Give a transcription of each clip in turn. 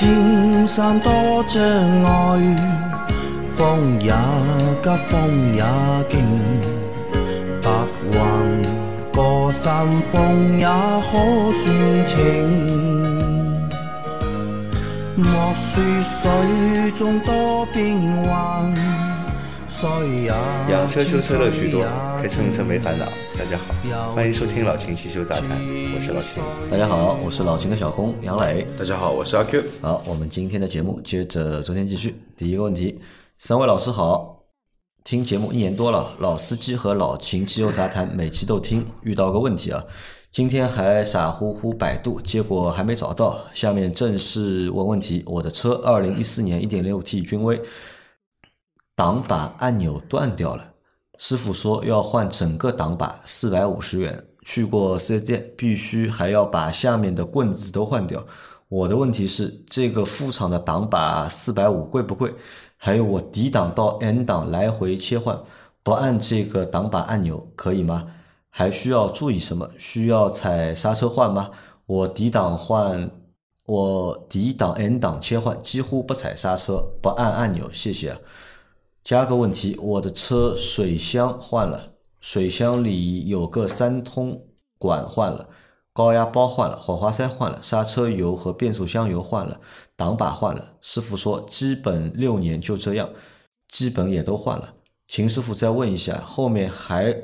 青山多障碍，风也急，风也劲，白云过山峰也可算情。莫说水中多变幻，水也养车修车乐趣多，开车用车没烦恼。家好，欢迎收听老秦汽修杂谈，我是老秦。大家好，我是老秦的小工杨磊。大家好，我是阿 Q。好，我们今天的节目接着昨天继续。第一个问题，三位老师好，听节目一年多了，老司机和老秦汽修杂谈每期都听，遇到个问题啊，今天还傻乎乎百度，结果还没找到。下面正式问问题，我的车二零一四年一点六 T 君威，挡把按钮断掉了。师傅说要换整个挡把，四百五十元。去过四 S 店，必须还要把下面的棍子都换掉。我的问题是，这个副厂的挡把四百五贵不贵？还有我 D 档到 N 档来回切换，不按这个挡把按钮可以吗？还需要注意什么？需要踩刹车换吗？我 D 档换，我 D 档 N 档切换几乎不踩刹车，不按按钮。谢谢。加个问题，我的车水箱换了，水箱里有个三通管换了，高压包换了，火花塞换了，刹车油和变速箱油换了，挡把换了。师傅说基本六年就这样，基本也都换了。秦师傅再问一下，后面还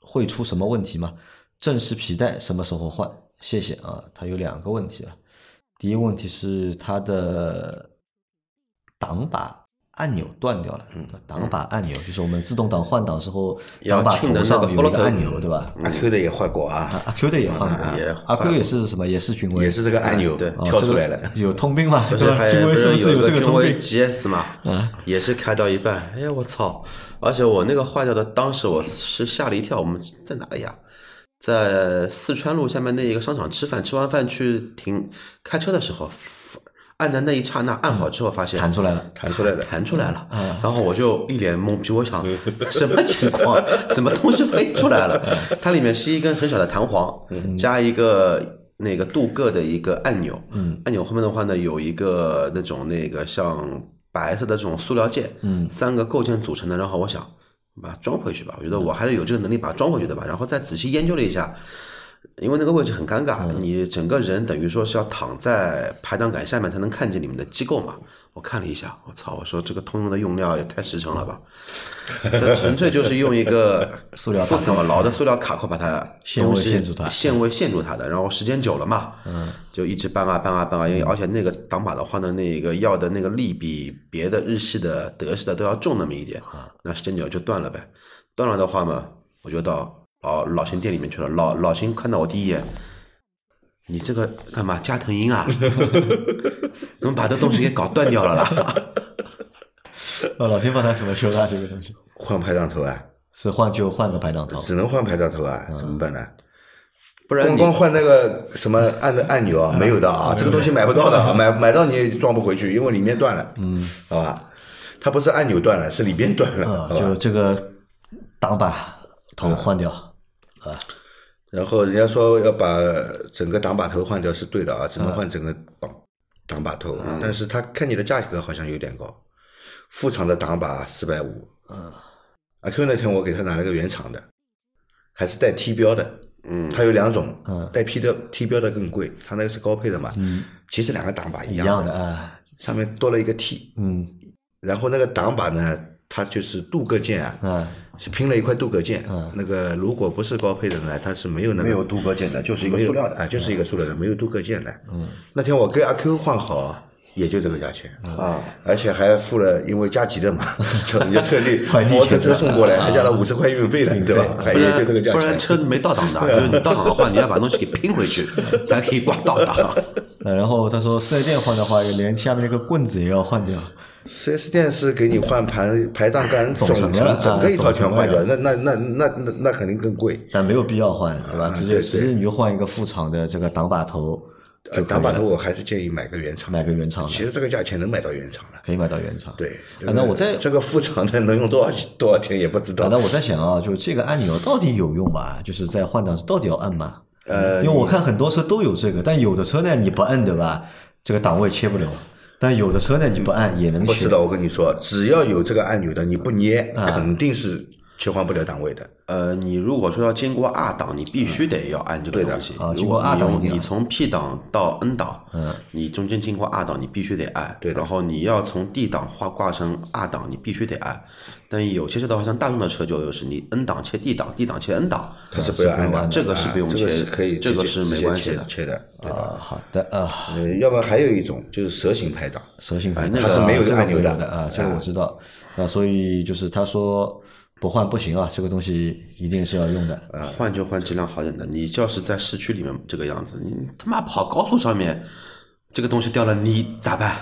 会出什么问题吗？正时皮带什么时候换？谢谢啊。他有两个问题啊，第一个问题是他的挡把。按钮断掉了，挡把按钮就是我们自动挡换挡时候，挡把头上有一个按钮，对吧？阿 Q 的也换过啊，阿 Q 的也换过，阿 Q 也是什么？也是君威，也是这个按钮跳出来了，有通病嘛？对吧？君威是不是有这个通病？GS 嘛，也是开到一半，哎呀我操！而且我那个坏掉的，当时我是吓了一跳。我们在哪里呀？在四川路下面那一个商场吃饭，吃完饭去停开车的时候。按的那一刹那，按好之后发现弹出来了，弹出来了，弹出来了。然后我就一脸懵逼，我想什么情况？怎么东西飞出来了？它里面是一根很小的弹簧，加一个那个镀铬的一个按钮。按钮后面的话呢，有一个那种那个像白色的这种塑料件，三个构件组成的。然后我想把它装回去吧，我觉得我还是有这个能力把它装回去的吧。然后再仔细研究了一下。因为那个位置很尴尬，你整个人等于说是要躺在排挡杆下面才能看见里面的机构嘛。我看了一下，我操！我说这个通用的用料也太实诚了吧？这纯粹就是用一个 塑料不怎么牢的塑料卡扣把它 限位限住它，限位限住它的。然后时间久了嘛，嗯，就一直搬啊搬啊搬啊。因为而且那个挡把的话呢，那个要的那个力比别的日系的、德系的都要重那么一点。那时间久了就断了呗。断了的话嘛，我就到。哦，老邢店里面去了。老老邢看到我第一眼，你这个干嘛加藤鹰啊？怎么把这东西给搞断掉了啦？哦，老邢帮他怎么修啊？这个东西 换排档头啊？是换就换个排档头？只能换排挡头啊？怎么办呢？不然光光换那个什么按的按钮啊，没有的啊，这个东西买不到的啊，买买到你也装不回去，因为里面断了。嗯，好吧，它不是按钮断了，是里边断了。就这个挡把头换掉。啊，然后人家说要把整个挡把头换掉是对的啊，只能换整个挡挡把头，但是他看你的价格好像有点高，副厂的挡把四百五，嗯，阿 Q 那天我给他拿了个原厂的，还是带 T 标的，嗯，它有两种，嗯，带 P 标 T 标的更贵，它那个是高配的嘛，嗯，其实两个挡把一样的啊，上面多了一个 T，嗯，然后那个挡把呢，它就是镀铬件啊，嗯。是拼了一块镀铬件，那个如果不是高配的呢，它是没有那个没有镀铬件的，就是一个塑料的。啊，就是一个塑料的，没有镀铬件的。嗯，那天我跟阿 Q 换好，也就这个价钱。啊，而且还付了，因为加急的嘛，就就特地摩托车送过来，还加了五十块运费了，对吧？还也就这个价钱，不然车子没到档的，就是你到档的话，你要把东西给拼回去，才可以挂到档。然后他说四 S 店换的话，连下面那个棍子也要换掉。四 S 店是给你换排排档杆总成整个一套全换掉，那那那那那那肯定更贵。但没有必要换，对吧？直接直接你就换一个副厂的这个挡把头。挡把头我还是建议买个原厂，买个原厂。其实这个价钱能买到原厂了，可以买到原厂。对，那我在这个副厂的能用多少多少天也不知道。那我在想啊，就这个按钮到底有用吗？就是在换挡到底要按吗？呃，因为我看很多车都有这个，但有的车呢你不摁对吧？这个档位切不了，但有的车呢你不按也能切。不是的，我跟你说，只要有这个按钮的，你不捏，啊肯定是切换不了档位的。呃，你如果说要经过 R 档，你必须得要按这个东西。如啊经过果 R 档你从 P 档到 N 档，嗯，你中间经过 R 档，你必须得按。对然后你要从 D 档挂挂成 R 档，你必须得按。但有些车的话，像大众的车就就是你 N 档切 D 档，D 档切 N 档，它是不要按的，这个是不用切啊这个是可以这个是没关系的切的。啊，好的啊，呃，要不然还有一种就是蛇形排档，蛇形排那档个它是没有这个按钮的的啊，这个我知道。那所以就是他说不换不行啊，这个东西一定是要用的。换就换质量好点的。你要是在市区里面这个样子，你他妈跑高速上面，这个东西掉了，你咋办？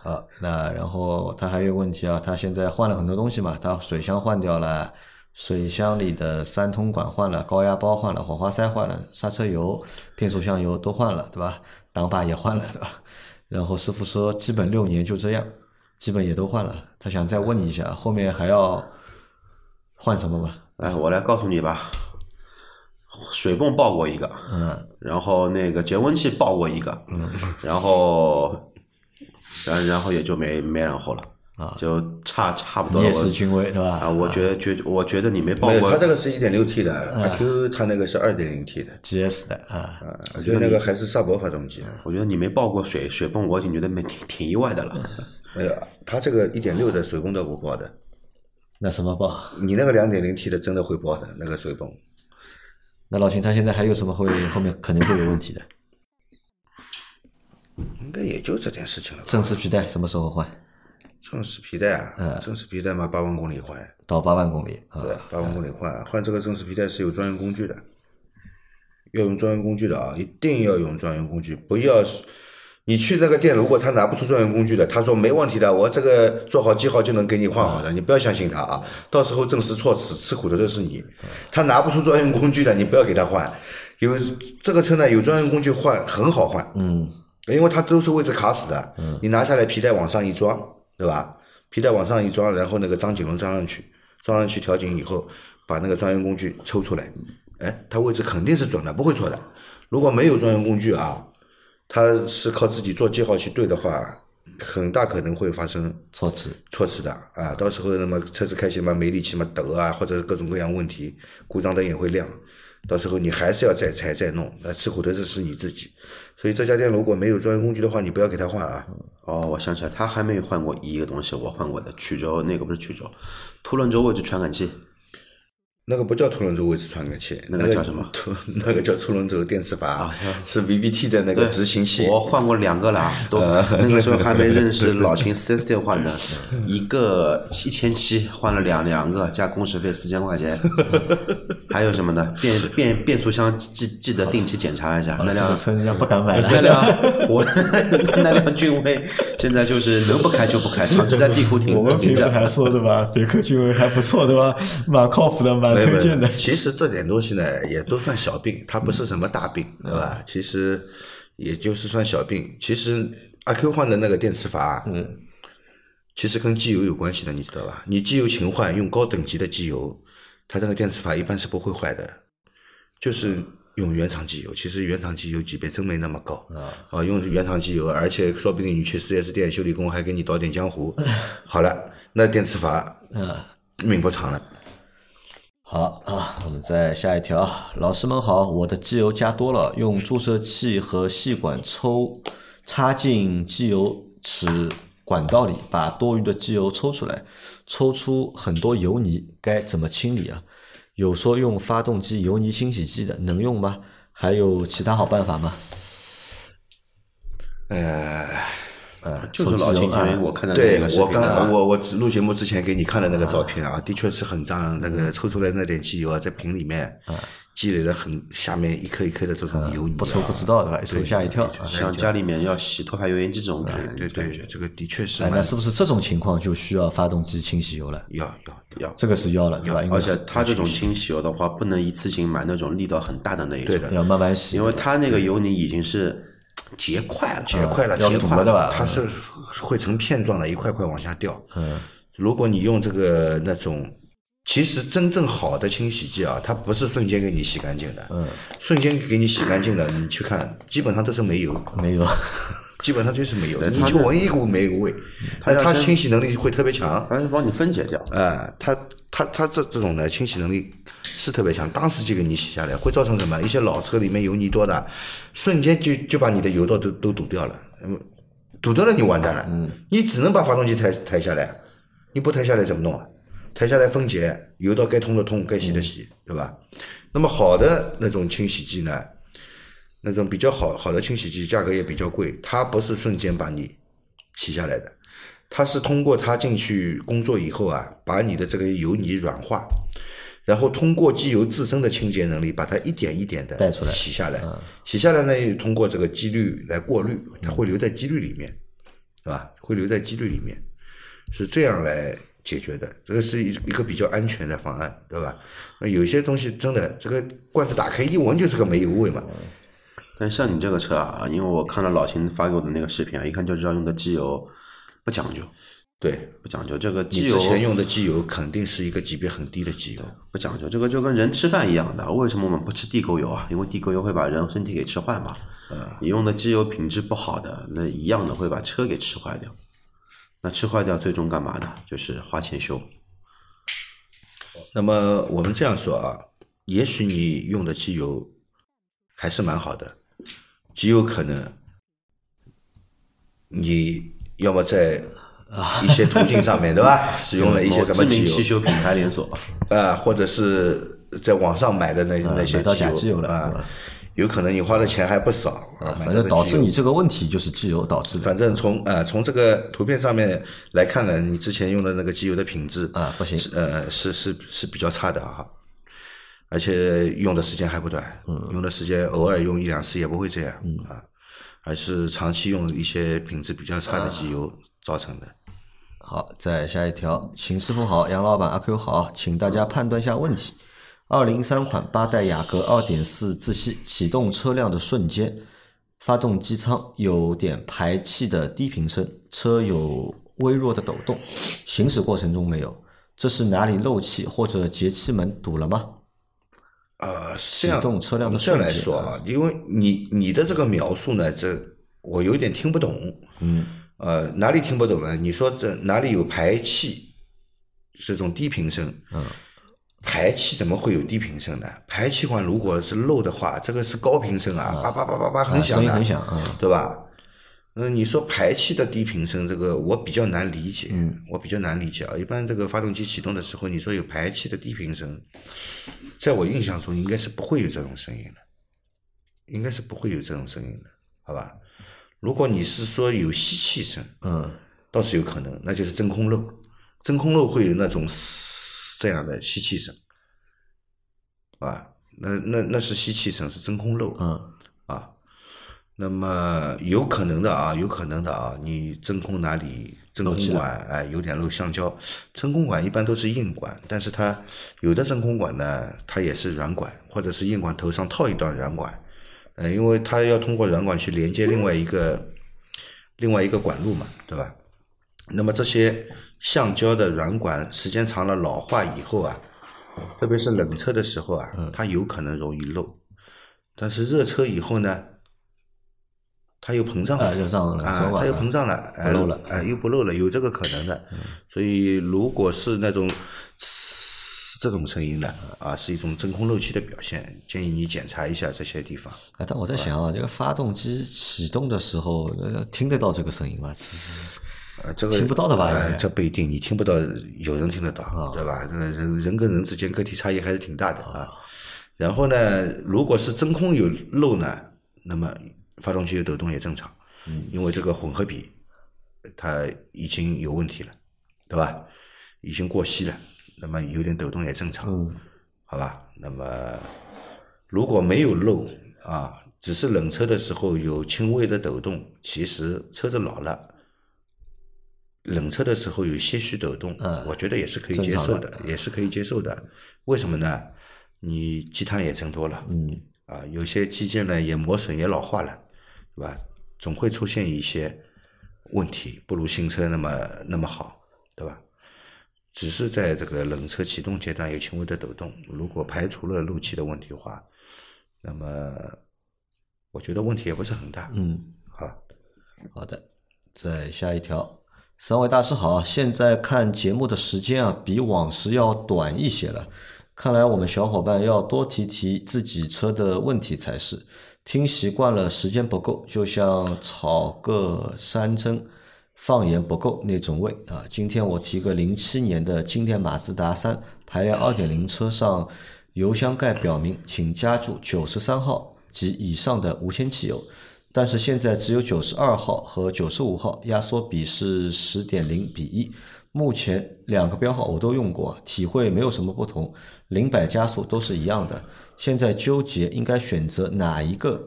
好，那然后他还有问题啊，他现在换了很多东西嘛，他水箱换掉了，水箱里的三通管换了，高压包换了，火花塞换了，刹车油、变速箱油都换了，对吧？挡把也换了，对吧？然后师傅说，基本六年就这样，基本也都换了。他想再问你一下，后面还要换什么吧？来，我来告诉你吧。水泵爆过一个，嗯，然后那个节温器爆过一个，嗯，然后，然然后也就没没然后了，啊，就差差不多也是我君威，对吧？啊，我觉得觉我觉得你没爆，过他，这个是一点六 T 的，阿 Q 他那个是二点零 T 的，GS 的啊，我觉得那个还是萨博发动机。我觉得你没爆过水水泵，我已经觉得没挺挺意外的了。没有，他这个一点六的水泵都不爆的，那什么爆？你那个两点零 T 的真的会爆的那个水泵。那老秦他现在还有什么会后面可能会有问题的？应该也就这点事情了吧。正时皮带什么时候换？正时皮带啊，正时皮带嘛，八万公里换，到八万公里啊。对，八万公里换，换这个正时皮带是有专用工具的，要用专用工具的啊，一定要用专用工具，不要是你去那个店，如果他拿不出专用工具的，他说没问题的，我这个做好记号就能给你换好的，你不要相信他啊，到时候证实错词，吃苦的都是你。他拿不出专用工具的，你不要给他换。有这个车呢，有专用工具换很好换，嗯，因为它都是位置卡死的，嗯，你拿下来皮带往上一装，对吧？皮带往上一装，然后那个张紧轮装上去，装上去调紧以后，把那个专用工具抽出来，哎，它位置肯定是准的，不会错的。如果没有专用工具啊，它是靠自己做记号去对的话，很大可能会发生错词错词的啊。到时候那么车子开起来嘛没力气嘛抖啊，或者各种各样问题，故障灯也会亮。到时候你还是要再拆再弄，那吃苦的这是你自己。所以这家店如果没有专业工具的话，你不要给他换啊。哦，我想起来，他还没有换过一个东西，我换过的曲轴，那个不是曲轴，凸轮轴位置传感器。那个不叫凸轮轴位置传感器，那个叫什么？凸 那个叫凸轮轴电磁阀，是 VVT 的那个执行器。我换过两个啦，都那个时候还没认识老秦四 S 店换的，一个一千七换了两两个，加工时费四千块钱。还有什么呢？变变变速箱记记得定期检查一下，那辆这个车人家不敢买了。那辆我那辆君威现在就是能不开就不开，长期在地库停我们。平时还说的吧？别克君威还不错对吧？蛮靠谱的，蛮没有推荐的。其实这点东西呢，也都算小病，它不是什么大病，对吧？其实也就是算小病。其实阿 Q 换的那个电磁阀，嗯，其实跟机油有关系的，你知道吧？你机油勤换，用高等级的机油，它那个电磁阀一般是不会坏的，就是。用原厂机油，其实原厂机油级别真没那么高啊！用原厂机油，而且说不定你去 4S 店修理工还给你倒点江湖。好了，那电磁阀，嗯，命不长了。好啊，我们再下一条。老师们好，我的机油加多了，用注射器和细管抽插进机油尺管道里，把多余的机油抽出来，抽出很多油泥，该怎么清理啊？有说用发动机油泥清洗剂的，能用吗？还有其他好办法吗？呃，呃，就是老秦，因为我看到那对个视我刚频啊，我我录节目之前给你看的那个照片啊，的确是很脏。那个抽出来那点机油啊，在瓶里面积累了很下面一颗一颗的这种油泥啊，不抽不知道对吧？一抽吓一跳。啊像家里面要洗脱排油烟机这种感觉，对对，这个的确是哎，那是不是这种情况就需要发动机清洗油了？要要要。这个是要了，对吧？而且它这种清洗油的话，不能一次性买那种力道很大的那一种，对的要慢慢洗，因为它那个油泥已经是结块了，结块了，结块了的吧？它是会成片状的，一块块往下掉。嗯，如果你用这个那种其实真正好的清洗剂啊，它不是瞬间给你洗干净的，嗯，瞬间给你洗干净的，你去看，基本上都是没油，没有，基本上就是没油，你就闻一股煤油味，那它清洗能力会特别强，它是帮你分解掉。哎，它它它这这种的清洗能力是特别强，当时就给你洗下来，会造成什么？一些老车里面油泥多的，瞬间就就把你的油道都都堵掉了，嗯，堵掉了你完蛋了，嗯，你只能把发动机抬抬下来，你不抬下来怎么弄啊？抬下来分解，油道该通的通，该洗的洗，对吧？那么好的那种清洗剂呢，那种比较好好的清洗剂价格也比较贵，它不是瞬间把你洗下来的，它是通过它进去工作以后啊，把你的这个油泥软化，然后通过机油自身的清洁能力，把它一点一点的带出来洗下来，洗下来呢，又通过这个机滤来过滤，它会留在机滤里面，是吧？会留在机滤里面，是这样来解决的。这个是一一个比较安全的方案，对吧？那有些东西真的，这个罐子打开一闻就是个煤油味嘛，但像你这个车啊，因为我看了老秦发给我的那个视频啊，一看就知道用的机油不讲究，对。不讲究。这个你机油之前用的机油肯定是一个级别很低的机油，不讲究，这个就跟人吃饭一样的。为什么我们不吃地沟油啊？因为地沟油会把人身体给吃坏嘛。嗯你用的机油品质不好的，那一样的会把车给吃坏掉。那吃坏掉最终干嘛呢？就是花钱修。那么我们这样说啊，也许你用的机油还是蛮好的，极有可能你要么在一些途径上面对吧，使用了一些什么机油。汽修品牌连锁，啊，或者是在网上买的那那些机机油了啊，有可能你花的钱还不少啊，反正导致你这个问题就是机油导致的。反正从呃从这个图片上面来看呢，你之前用的那个机油的品质啊不行。是呃是是是比较差的啊，而且用的时间还不短，嗯。用的时间偶尔用一两次也不会这样啊，而是长期用一些品质比较差的机油造成的。好，再下一条，秦师傅好，杨老板阿 Q 好，请大家判断一下问题。二零三款八代雅阁二点四自吸启动车辆的瞬间，发动机舱有点排气的低频声，车有微弱的抖动，行驶过程中没有，这是哪里漏气或者节气门堵了吗？呃，是这样启动车辆的这样来说啊，因为你你的这个描述呢，这我有点听不懂。嗯，呃，哪里听不懂呢？你说这哪里有排气这种低频声？嗯，排气怎么会有低频声呢？排气管如果是漏的话，这个是高频声啊，叭叭叭叭叭很响的，声音很响啊对吧？那你说排气的低频声，这个我比较难理解，嗯，我比较难理解啊。一般这个发动机启动的时候，你说有排气的低频声，在我印象中应该是不会有这种声音的，应该是不会有这种声音的，好吧？如果你是说有吸气声，嗯，倒是有可能，那就是真空漏，真空漏会有那种嘶这样的吸气声，啊，那那那是吸气声，是真空漏，嗯，啊，那么有可能的啊，有可能的啊，你真空哪里真空管哎有点漏橡胶，真空管一般都是硬管，但是它有的真空管呢，它也是软管，或者是硬管头上套一段软管，呃，因为它要通过软管去连接另外一个另外一个管路嘛，对吧？那么这些橡胶的软管时间长了老化以后啊，特别是冷车的时候啊，它有可能容易漏。但是热车以后呢，它又膨胀了，啊热胀冷缩啊，它又膨胀了，哎不漏了哎，又不漏了，有这个可能的。所以如果是那种这种声音的啊，是一种真空漏气的表现，建议你检查一下这些地方。哎，但我在想啊，这个发动机启动的时候，呃听得到这个声音吗？滋呃，这个听不到的吧呃这不一定，你听不到，有人听得到，对吧？这个人人跟人之间个体差异还是挺大的啊。然后呢，如果是真空有漏呢，那么发动机有抖动也正常，因为这个混合比它已经有问题了，对吧？已经过稀了，那么有点抖动也正常，好吧？那么如果没有漏啊，只是冷车的时候有轻微的抖动，其实车子老了。冷车的时候有些许抖动，我觉得也是可以接受正的，也是可以接受的。为什么呢？你积碳也增多了，嗯，啊，有些机件呢也磨损也老化了，对吧？总会出现一些问题，不如新车那么那么好，对吧？只是在这个冷车启动阶段有轻微的抖动。如果排除了路气的问题的话，那么我觉得问题也不是很大。嗯，好，好的，再下一条。三位大师好，现在看节目的时间啊，比往时要短一些了。看来我们小伙伴要多提提自己车的问题才是。听习惯了，时间不够，就像炒个山珍，放盐不够那种味啊。今天我提个零七年的经典马自达三排量二点零车上油箱盖表明，请加注九十三号及以上的无铅汽油。但是现在只有九十二号和九十五号，压缩比是十点零比一。目前两个标号我都用过，体会没有什么不同，零百加速都是一样的。现在纠结应该选择哪一个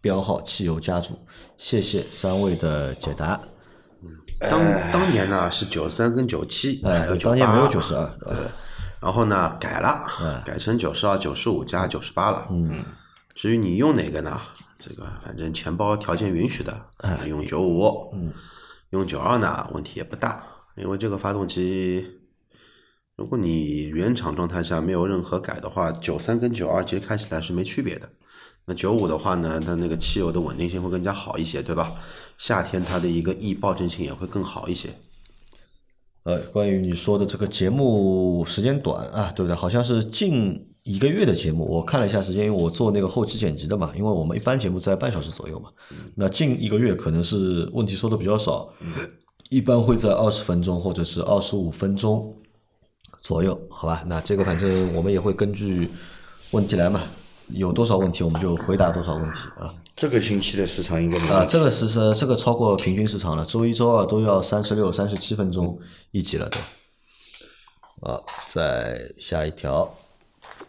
标号汽油加注？谢谢三位的解答。当当年呢是九三跟九七，哎还有，当年没有98九十二，对，然后呢改了，改成九十二、九十五加九十八了。嗯，至于你用哪个呢？这个反正钱包条件允许的，用九五，嗯，用九二呢问题也不大，因为这个发动机，如果你原厂状态下没有任何改的话，九三跟九二其实开起来是没区别的。那九五的话呢，它那个汽油的稳定性会更加好一些，对吧？夏天它的一个易爆震性也会更好一些。呃，关于你说的这个节目时间短啊，对不对？好像是近一个月的节目，我看了一下时间，因为我做那个后期剪辑的嘛，因为我们一般节目在半小时左右嘛，那近一个月可能是问题说的比较少，一般会在二十分钟或者是二十五分钟左右，好吧？那这个反正我们也会根据问题来嘛，有多少问题我们就回答多少问题啊。这个星期的时长应该没啊，这个是是这个超过平均时长了，周一周二都要三十六、三十七分钟一集了都。啊，再下一条，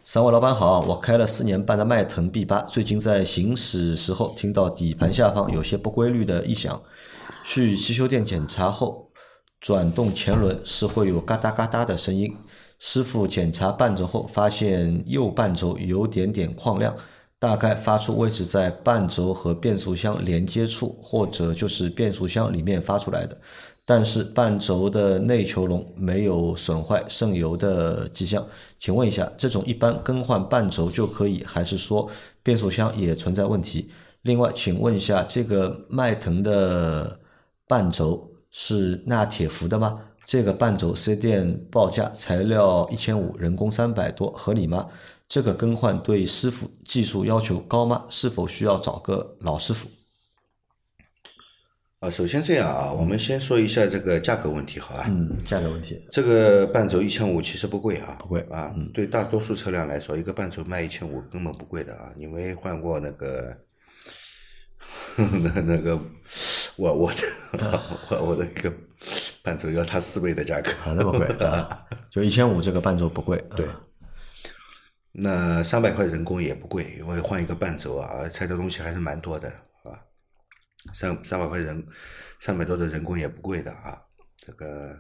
三位老板好，我开了四年半的迈腾 B 八，最近在行驶时候听到底盘下方有些不规律的异响，去汽修店检查后，转动前轮是会有嘎哒嘎哒的声音。师傅检查半轴后，发现右半轴有点点矿亮，大概发出位置在半轴和变速箱连接处，或者就是变速箱里面发出来的。但是半轴的内球笼没有损坏渗油的迹象，请问一下，这种一般更换半轴就可以，还是说变速箱也存在问题？另外，请问一下，这个迈腾的半轴是纳铁氟的吗？这个半轴 C 店报价材料一千五，人工三百多，合理吗？这个更换对师傅技术要求高吗？是否需要找个老师傅？啊，首先这样啊，我们先说一下这个价格问题，好吧？嗯，价格问题。这个半轴一千五其实不贵啊，不贵啊。对大多数车辆来说，一个半轴卖一千五根本不贵的啊。你没换过那个，那那个，我我的 我我的一个半轴要它四倍的价格啊，那么贵啊？就一千五这个半轴不贵，对。那三百块人工也不贵，因为换一个半轴啊，拆的东西还是蛮多的啊。三三百块人，三百多的人工也不贵的啊。这个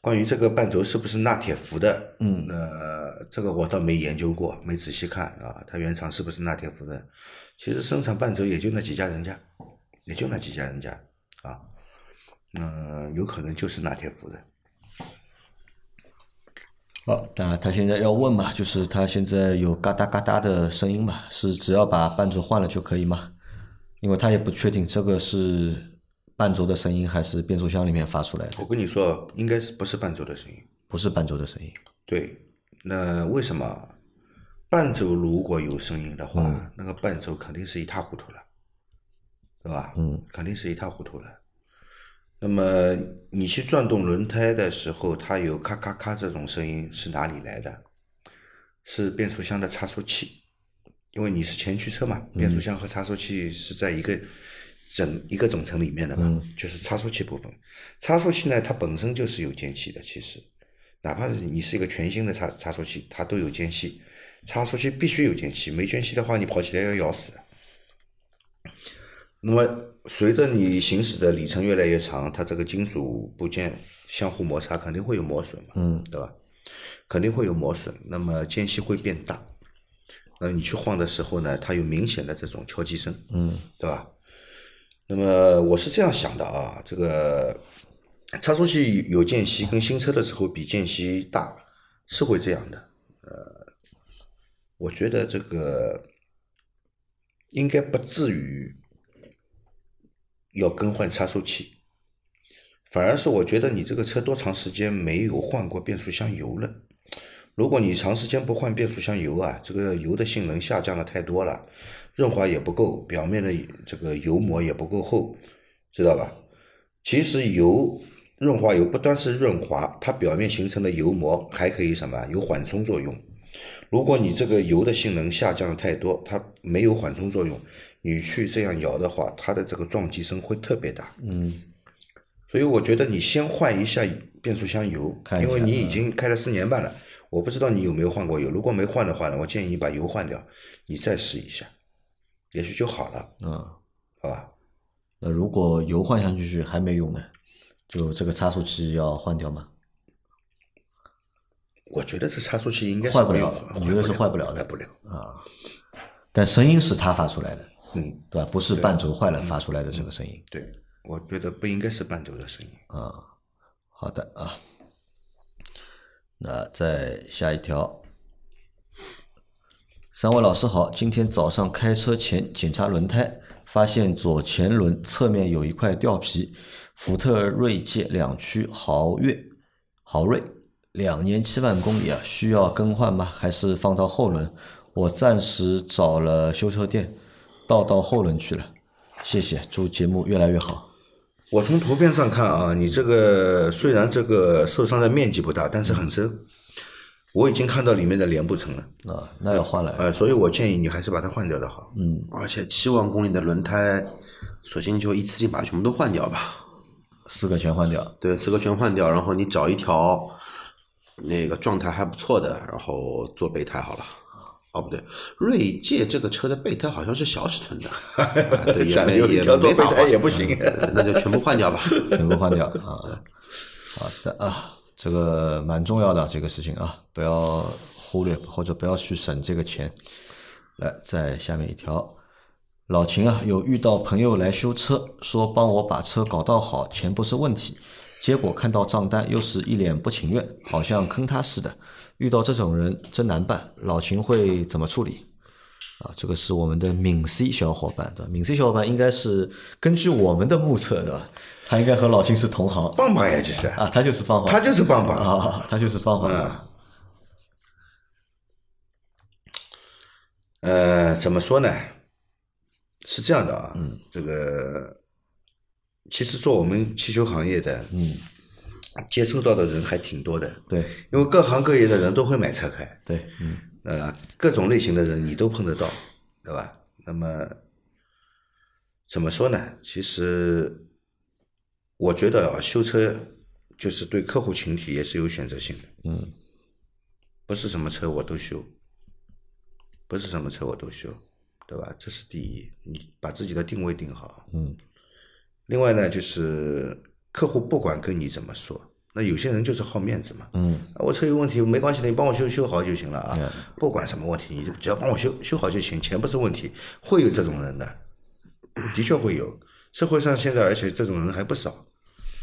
关于这个半轴是不是纳铁氟的，嗯，呃，这个我倒没研究过，没仔细看啊。它原厂是不是纳铁氟的？其实生产半轴也就那几家人家，也就那几家人家啊。嗯、有可能就是钠铁氟的。好，那他现在要问嘛，就是他现在有嘎哒嘎哒的声音嘛，是只要把伴轴换了就可以吗？因为他也不确定这个是伴轴的声音还是变速箱里面发出来的，我跟你说，应该是不是伴轴的声音？不是伴轴的声音。对，那为什么伴轴如果有声音的话，那个伴轴肯定是一塌糊涂了，对吧？嗯，肯定是一塌糊涂了。那么你去转动轮胎的时候，它有咔咔咔这种声音是哪里来的？是变速箱的差速器，因为你是前驱车嘛，变速箱和差速器是在一个整一个总成里面的嘛，就是差速器部分。差速器呢，它本身就是有间隙的，其实哪怕是你是一个全新的差差速器，它都有间隙。差速器必须有间隙，没间隙的话，你跑起来要咬死的。那么随着你行驶的里程越来越长，它这个金属部件相互摩擦肯定会有磨损嘛，嗯，对吧？肯定会有磨损，那么间隙会变大。那你去晃的时候呢，它有明显的这种敲击声，嗯，对吧？那么我是这样想的啊，这个差速器有间隙跟新车的时候比间隙大，是会这样的。呃，我觉得这个应该不至于要更换差速器，反而是我觉得你这个车多长时间没有换过变速箱油了？如果你长时间不换变速箱油啊，这个油的性能下降了太多了，润滑也不够，表面的这个油膜也不够厚，知道吧？其实油润滑油不单是润滑，它表面形成的油膜还可以什么？有缓冲作用。如果你这个油的性能下降了太多，它没有缓冲作用，你去这样摇的话，它的这个撞击声会特别大。嗯，所以我觉得你先换一下变速箱油，看因为你已经开了四年半了，我不知道你有没有换过油。如果没换的话呢，我建议你把油换掉，你再试一下，也许就好了，嗯，好吧？那如果油换上去还没用呢，就这个差速器要换掉吗？我觉得这差速器应该是坏不了没有换你觉得是坏不了的坏不了啊。但声音是它发出来的，嗯，对吧？不是半轴坏了发出来的这个声音。对，我觉得不应该是半轴的声音。啊，好的啊。那再下一条，三位老师好，今天早上开车前检查轮胎，发现左前轮侧面有一块掉皮，福特锐界两驱豪越豪锐两年七万公里啊，需要更换吗？还是放到后轮？我暂时找了修车店，倒到后轮去了。谢谢，祝节目越来越好。我从图片上看啊，你这个虽然这个受伤的面积不大，但是很深。我已经看到里面的连布层了，啊，那要换了。呃，所以我建议你还是把它换掉的好。嗯而且七万公里的轮胎，索性就一次性把它全部都换掉吧。四个全换掉。对，四个全换掉，然后你找一条那个状态还不错的，然后做备胎好了。哦，不对，锐界这个车的备胎好像是小尺寸的，啊对，也想没也有一条做没法换备胎也不行呃那就全部换掉吧。全部换掉啊。好的啊，这个蛮重要的这个事情啊，不要忽略或者不要去省这个钱。来，在下面一条，老秦啊，有遇到朋友来修车，说帮我把车搞到好，钱不是问题，结果看到账单又是一脸不情愿，好像坑他似的。遇到这种人真难办，老秦会怎么处理？啊，这个是我们的闽 C 小伙伴，对吧？闽 C 小伙伴应该是根据我们的目测，对吧？他应该和老秦是同行棒棒呀，就是，啊，他就是棒棒，他就是棒棒。啊，他就是棒棒。啊呃，怎么说呢？是这样的啊，嗯这个其实做我们汽修行业的，嗯，接触到的人还挺多的，对因为各行各业的人都会买车开，对，嗯呃，各种类型的人你都碰得到，对吧？那么怎么说呢？其实我觉得啊，修车就是对客户群体也是有选择性的，嗯，不是什么车我都修，不是什么车我都修，对吧？这是第一，你把自己的定位定好。嗯。另外呢，就是客户不管跟你怎么说，那有些人就是好面子嘛。嗯。啊我车有问题没关系的，你帮我修修好就行了啊嗯，不管什么问题，你只要帮我修修好就行，钱不是问题。会有这种人的，的确会有，社会上现在而且这种人还不少，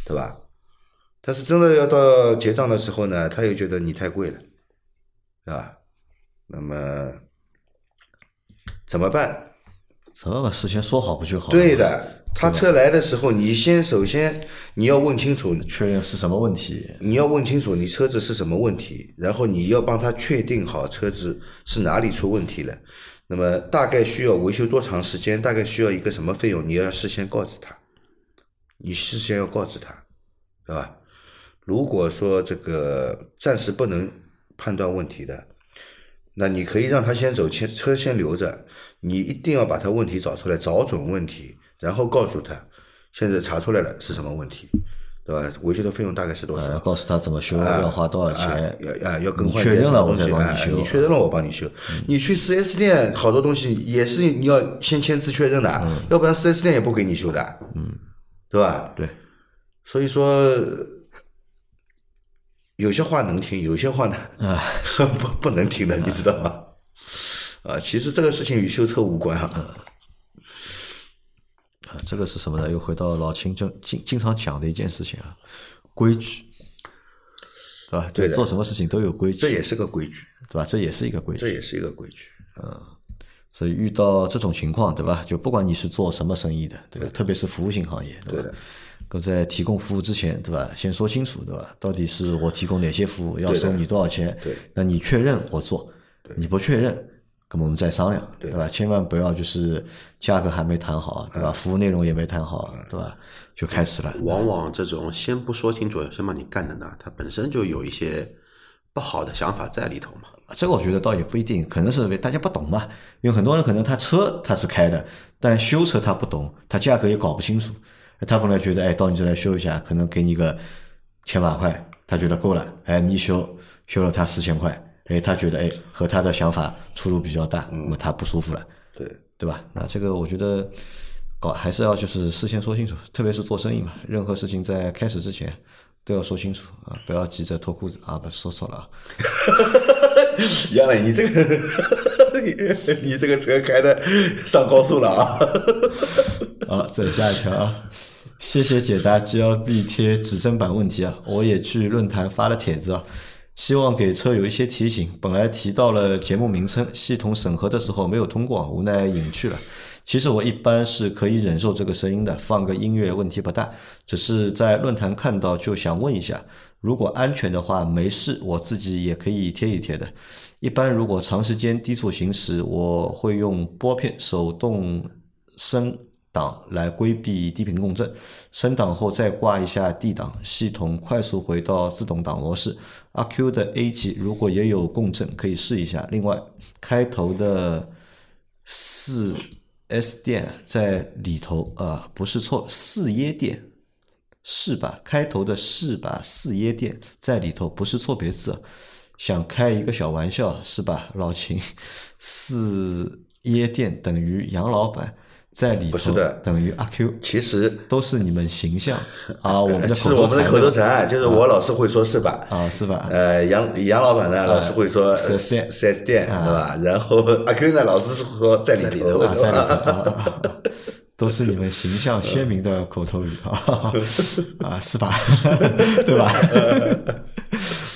对吧？但是真的要到结账的时候呢，他又觉得你太贵了，对吧？那么怎么办？怎么把事先说好不就好了？对，的，他车来的时候，你先首先你要问清楚，确认是什么问题。你要问清楚你车子是什么问题，然后你要帮他确定好车子是哪里出问题了。那么大概需要维修多长时间，大概需要一个什么费用，你要事先告知他，你事先要告知他，对吧？如果说这个暂时不能判断问题的，那你可以让他先走，先车先留着，你一定要把他问题找出来，找准问题，然后告诉他，现在查出来了是什么问题，对吧？维修的费用大概是多呃，少？告诉他怎么修，啊要花多少啊钱。要啊要更换你确认了我再帮你修嗯你确认了我帮你修。你去四 S 店好多东西也是你要先签字确认的，嗯要不然四 S 店也不给你修的，嗯，对吧？对，所以说有些话能听，有些话呢啊 不不能听的，你知道吗？啊，其实这个事情与修车无关啊。啊，这个是什么呢？又回到老秦经经经常讲的一件事情啊。规矩，对吧？对做什么事情都有规矩，这也是个规矩，对吧？这也是一个规矩。这也是一个规矩。嗯所以遇到这种情况，对吧？就不管你是做什么生意的，对吧？特别是服务性行业，对吧？都在提供服务之前，对吧？先说清楚，对吧？到底是我提供哪些服务，要收你多少钱？对那你确认我做，你不确认，那么我们再商量，对吧？千万不要就是价格还没谈好，对嗯吧？服务内容也没谈好，对吧？就开始了。往往这种先不说清楚，先把你干的呢，他本身就有一些不好的想法在里头嘛。这个我觉得倒也不一定，可能是大家不懂嘛。因为很多人可能他车他是开的，但修车他不懂，他价格也搞不清楚。他本来觉得，哎，到你这来修一下，可能给你个千把块，他觉得够了。哎，你一修修了他四千块，哎，他觉得哎和他的想法出入比较大，那么他不舒服了，对，对吧？那这个我觉得搞还是要就是事先说清楚，特别是做生意嘛，任何事情在开始之前都要说清楚啊，不要急着脱裤子啊，不说错了啊。杨磊，你这个你 你这个车开的上高速了啊！好，再下一条啊，谢谢解答 GLB 贴指针板问题啊，我也去论坛发了帖子啊，希望给车友一些提醒。本来提到了节目名称，系统审核的时候没有通过，无奈隐去了。其实我一般是可以忍受这个声音的，放个音乐问题不大，只是在论坛看到就想问一下，如果安全的话没事，我自己也可以贴一贴的。一般如果长时间低速行驶，我会用拨片手动升档来规避低频共振，升档后再挂一下 D 档，系统快速回到自动挡模式。阿 Q 的 A 级如果也有共振，可以试一下。另外，开头的四 S 店在里头、呃不是错，四椰店是吧？开头的是吧？四椰店在里头不是错别字，想开一个小玩笑是吧？老秦，四椰店等于杨老板，在里头不是的等于阿 Q，其实都是你们形象 啊，我们的是口头禅我们的口头禅，就是我老是会说是吧？啊，是吧？呃，杨杨老板呢，老是会说四 S 店四 S 店，对吧？然后 阿 Q 呢，老是说在里头，啊，在里头啊 啊，啊都是你们形象鲜明的口头语啊啊，是吧？对吧？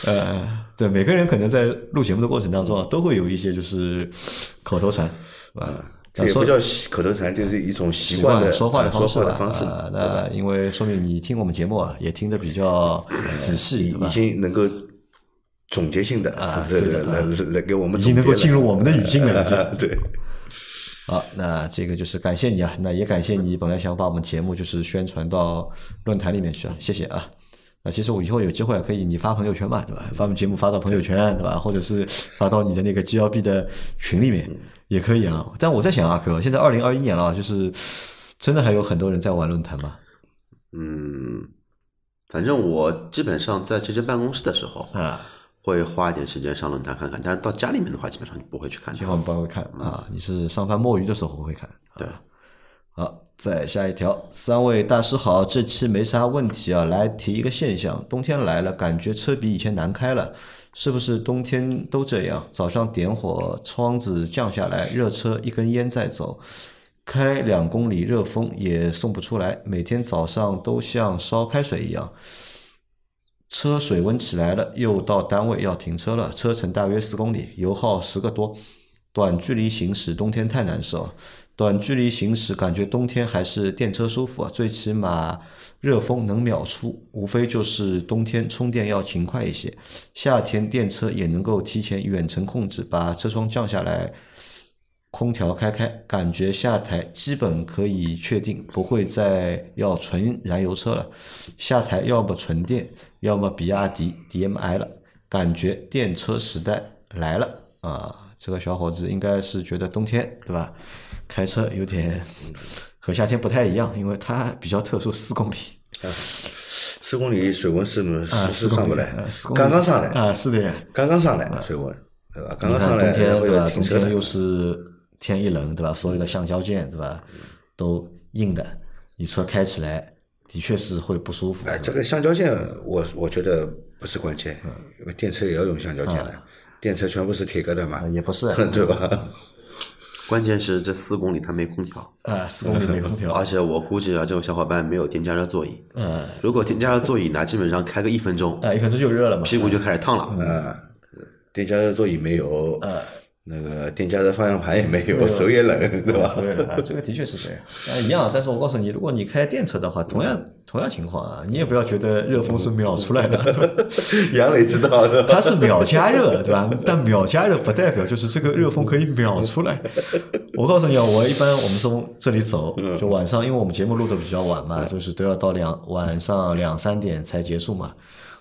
呃，对，每个人可能在录节目的过程当中啊，都会有一些就是口头禅，是吧？说这也不叫习口头禅，就是一种习习惯的说话的呃方式吧那因为说明你听我们节目啊，也听得比较仔细，对已？经能够总结性的啊对对的来来来给我们已经能够进入我们的语境了，已经。对，好，那这个就是感谢你啊，那也感谢你本来想把我们节目就是宣传到论坛里面去啊，谢谢啊。那其实我以后有机会可以你发朋友圈嘛，对吧？把我们节目发到朋友圈，对吧？或者是发到你的那个 GLB 的群里面也可以啊。但我在想啊，Q，现在二零二一年了，就是真的还有很多人在玩论坛吗？嗯，反正我基本上在这间办公室的时候，啊，会花一点时间上论坛看看，但是到家里面的话，基本上就不会去看的千。万不要看啊！你是上班摸鱼的时候会看。对，好，再下一条，三位大师好，这期没啥问题啊，来提一个现象，冬天来了，感觉车比以前难开了，是不是冬天都这样？早上点火，窗子降下来，热车一根烟在走，开两公里热风也送不出来，每天早上都像烧开水一样。车水温起来了，又到单位要停车了，车程大约四公里，油耗十个多，短距离行驶冬天太难受。短距离行驶感觉冬天还是电车舒服啊，最起码热风能秒出，无非就是冬天充电要勤快一些。夏天电车也能够提前远程控制，把车窗降下来，空调开开，感觉下台基本可以确定不会再要纯燃油车了，下台要么纯电，要么比亚迪 DMI 了，感觉电车时代来了啊！这个小伙子应该是觉得冬天对吧？开车有点和夏天不太一样，因为它比较特殊，四公里四公里水温是啊，是上不来刚刚上来，啊，是的呀。刚刚上来水温，对吧？刚刚上来，冬天对吧？冬天又是天一冷对吧？所有的橡胶件对吧都硬的，你车开起来的确是会不舒服。哎，这个橡胶件，我我觉得不是关键，因为电车也要用橡胶件的，电车全部是铁疙瘩嘛啊，也不是，对吧？关键是这四公里它没空调，啊，四公里没空调 而，且我估计啊，这种小伙伴没有电加热座椅。嗯，如果电加热座椅呢，基本上开个一分钟，啊，一分钟就热了嘛，屁股就开始烫了。啊，电加热座椅没有，嗯那个电加热方向盘也没有，手也冷，对吧？手也冷，这个的确是这样，啊一样。但是我告诉你，如果你开电车的话，同样同样情况啊，你也不要觉得热风是秒出来的，杨磊知道的，它是秒加热，对吧？但秒加热不代表就是这个热风可以秒出来。我告诉你啊，我一般我们从这里走，就晚上，因为我们节目录的比较晚嘛，就是都要到两晚上两三点才结束嘛。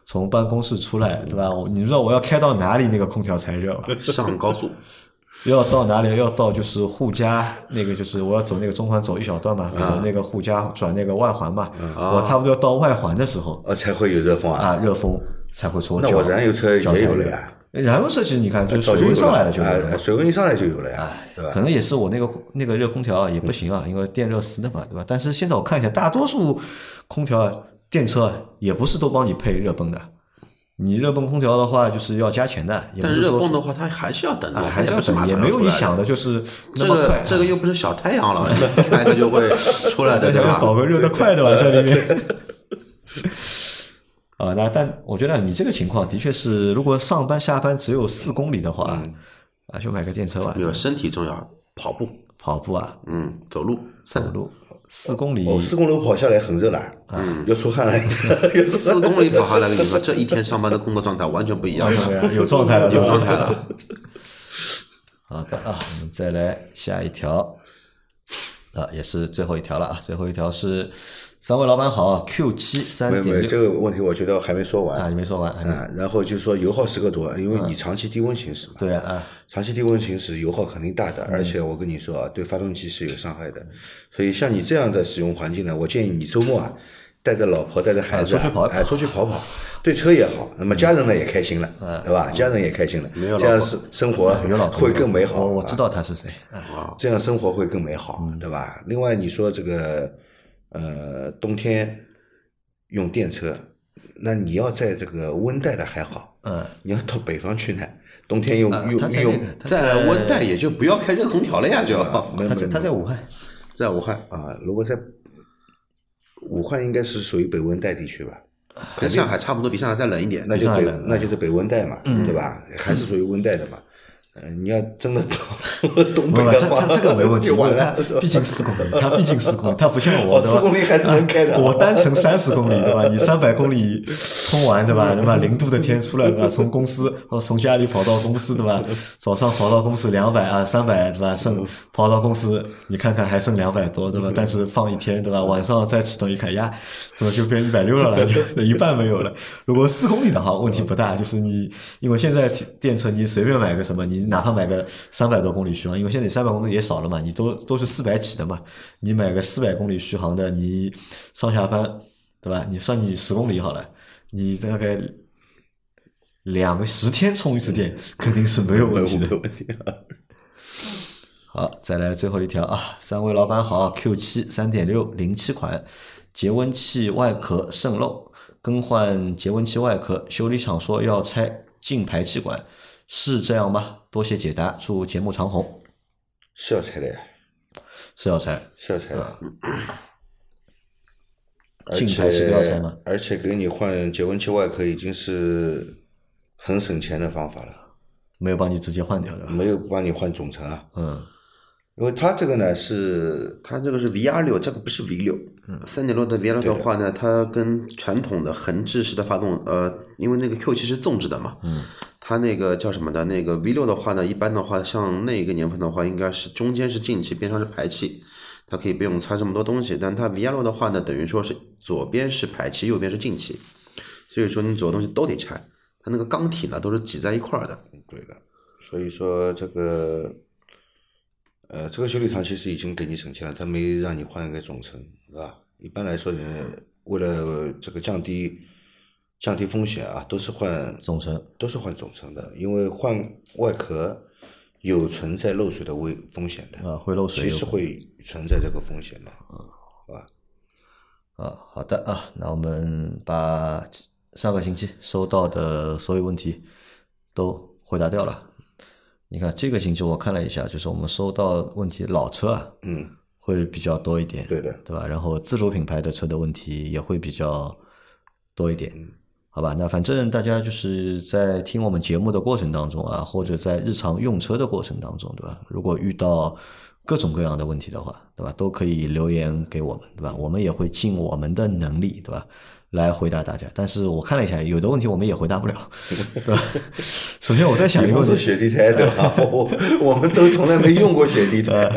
从办公室出来，对吧？我你知道我要开到哪里那个空调才热吗？上高速，要到哪里？要到就是沪嘉那个，就是我要走那个中环走一小段嘛，走那个沪嘉转那个外环嘛。我差不多要到外环的时候呃，才会有热风啊。啊，热风才会出。那我燃油车也有了呀，燃油车其实你看，就是水温上来了就有哎了。水温一上来就有了呀，对吧？可能也是我那个那个热空调啊也不行啊，因为电热丝的嘛，对吧？但是现在我看一下，大多数空调啊、电车啊也不是都帮你配热泵的。你热泵空调的话，就是要加钱的，也不但热泵的话，它还是要等的，啊，还是要等，也没有你想的就是那这个么快。这个又不是小太阳了，你开个就会 出来对吧？搞个热得快的吧，在里面。啊，那但我觉得你这个情况的确是，如果上班下班只有四公里的话，啊，就买个电车吧，没有身体重要，跑步，跑步啊，嗯，走路，走路 四公里，哦，四公里跑下来很热了，嗯，要出汗了，四公里跑下来，跟你说，这一天上班的工作状态完全不一样，对啊有状态了，有状态了。好的啊，我们再来下一条，啊，也是最后一条了啊，最后一条是三位老板好，Q 七三没有没有，点六。这个问题我觉得还没说完。啊，你没说完，啊。然后就是说油耗十个多，因为你长期低温行驶嘛，对啊啊，长期低温行驶油耗肯定大的，嗯。而且我跟你说啊，对发动机是有伤害的。所以像你这样的使用环境呢，我建议你周末啊，带着老婆带着孩子、啊，出去跑哎，出去跑跑，对车也好，那么家人呢也开心了，对吧？家人也开心了，这样是生活会更美好。我我知啊。道他是谁啊，这样生活会更美好，嗯。对吧？另外，你说这个呃，冬天用电车，那你要在这个温带的还好，嗯，你要到北方去呢，冬天用啊用用他在温带也就不要开热空调了呀，就他在他在武汉，在武汉，啊，如果在武汉应该是属于北温带地区吧？跟上海差不多，比上海再冷一点。那就那就是北温带嘛，嗯对吧？还是属于温带的嘛。呃，你要真的懂 东北的话，这这个没问题，就完他。毕竟四公里，他毕竟四公里，他不像我，哦，对吧？四公里还是能开的。我单程三十公里，对吧？你三百公里冲完，对吧？对吧？零度的天出来，对吧？从公司哦，从家里跑到公司，对吧？早上跑到公司两百啊，三百，对吧？剩跑到公司，你看看还剩两百多，对吧？但是放一天，对吧？晚上再启动一看，呀，怎么就变一百六了呢？就一半没有了。如果四公里的话，问题不大，就是你因为现在电车你随便买个什么，你哪怕买个三百多公里续航，因为现在三百公里也少了嘛，你都都是四百起的嘛，你买个四百公里续航的，你上下班对吧？你算你十公里好了，你大概两个十天充一次电，肯定是没有问题的 问题。好，再来最后一条啊！三位老板好，Q 七三点六零七款节温器外壳渗漏，更换节温器外壳，修理厂说要拆进排气管，是这样吗？多谢解答，祝节目长红。是要拆的呀，是要拆，是要拆的。而进排气都要拆且吗？而且给你换节温器外壳已经是很省钱的方法了，没有帮你直接换掉的。没有帮你换总成啊。嗯，因为它这个呢是它这个是 VR 六，这个不是 V 六。三点六的 VR 六的话呢，它跟传统的横置式的发动，呃，因为那个 Q 七是纵置的嘛，嗯，它那个叫什么的？那个 V 六的话呢，一般的话，像那个年份的话，应该是中间是进气，边上是排气，它可以不用拆这么多东西。但它 VR 六的话呢，等于说是左边是排气，右边是进气，所以说你所有东西都得拆。它那个缸体呢，都是挤在一块儿的。对的，所以说这个，呃，这个修理厂其实已经给你省钱了，他没让你换一个总成，是吧？一般来说，人为了这个降低降低风险啊，都是换总成都是换总成的，因为换外壳有存在漏水的危风险的啊会漏水其实会存在这个风险的，好吧？啊，好的啊，那我们把上个星期收到的所有问题都回答掉了。你看这个星期我看了一下，就是我们收到问题老车啊，嗯，会比较多一点，对的对吧？然后自主品牌的车的问题也会比较多一点，好吧？那反正大家就是在听我们节目的过程当中啊，或者在日常用车的过程当中，对吧？如果遇到各种各样的问题的话，对吧？都可以留言给我们，对吧？我们也会尽我们的能力，对吧？来回答大家。但是我看了一下，有的问题我们也回答不了，对吧？首先我在想一比方说个问题，雪地胎对吧？我我们都从来没用过雪地胎，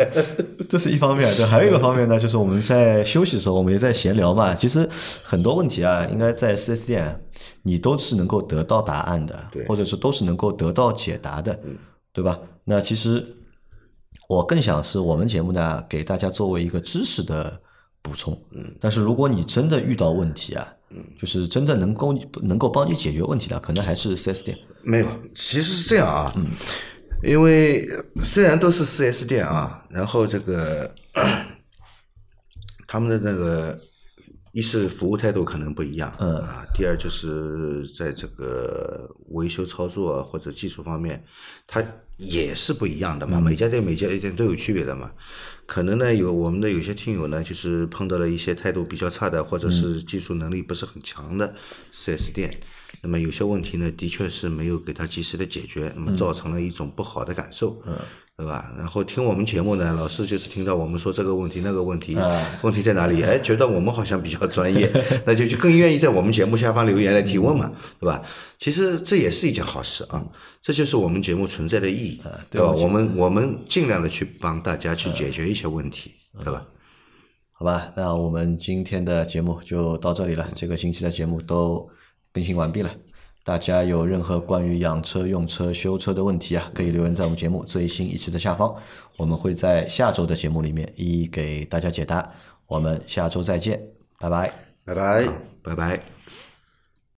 这是一方面，对，还有一个方面呢，就是我们在休息的时候，我们也在闲聊嘛。其实很多问题啊，应该在 4S 店你都是能够得到答案的对，或者是都是能够得到解答的，对吧？那其实我更想是我们节目呢，给大家作为一个知识的补充。嗯，但是如果你真的遇到问题啊，嗯，就是真的能够能够帮你解决问题的，可能还是 4S 店。没有，其实是这样啊，因为虽然都是 4S 店啊，然后这个 他们的那个一是服务态度可能不一样，嗯。啊，第二就是在这个维修操作或者技术方面，它也是不一样的嘛，每家店每家店都有区别的嘛。可能呢，有我们的有些听友呢，就是碰到了一些态度比较差的，或者是技术能力不是很强的 4S 店，那么有些问题呢，的确是没有给他及时的解决，那么造成了一种不好的感受，对吧？然后听我们节目呢，老是就是听到我们说这个问题那个问题，问题在哪里？哎，觉得我们好像比较专业，那就就更愿意在我们节目下方留言来提问嘛，对吧？其实这也是一件好事啊，这就是我们节目存在的意义，对吧？我们我们尽量的去帮大家去解决一些问题，对吧？好吧，那我们今天的节目就到这里了。这个星期的节目都更新完毕了。大家有任何关于养车、用车、修车的问题啊，可以留言在我们节目最新一期的下方，我们会在下周的节目里面一一给大家解答。我们下周再见，拜拜。拜拜，拜拜。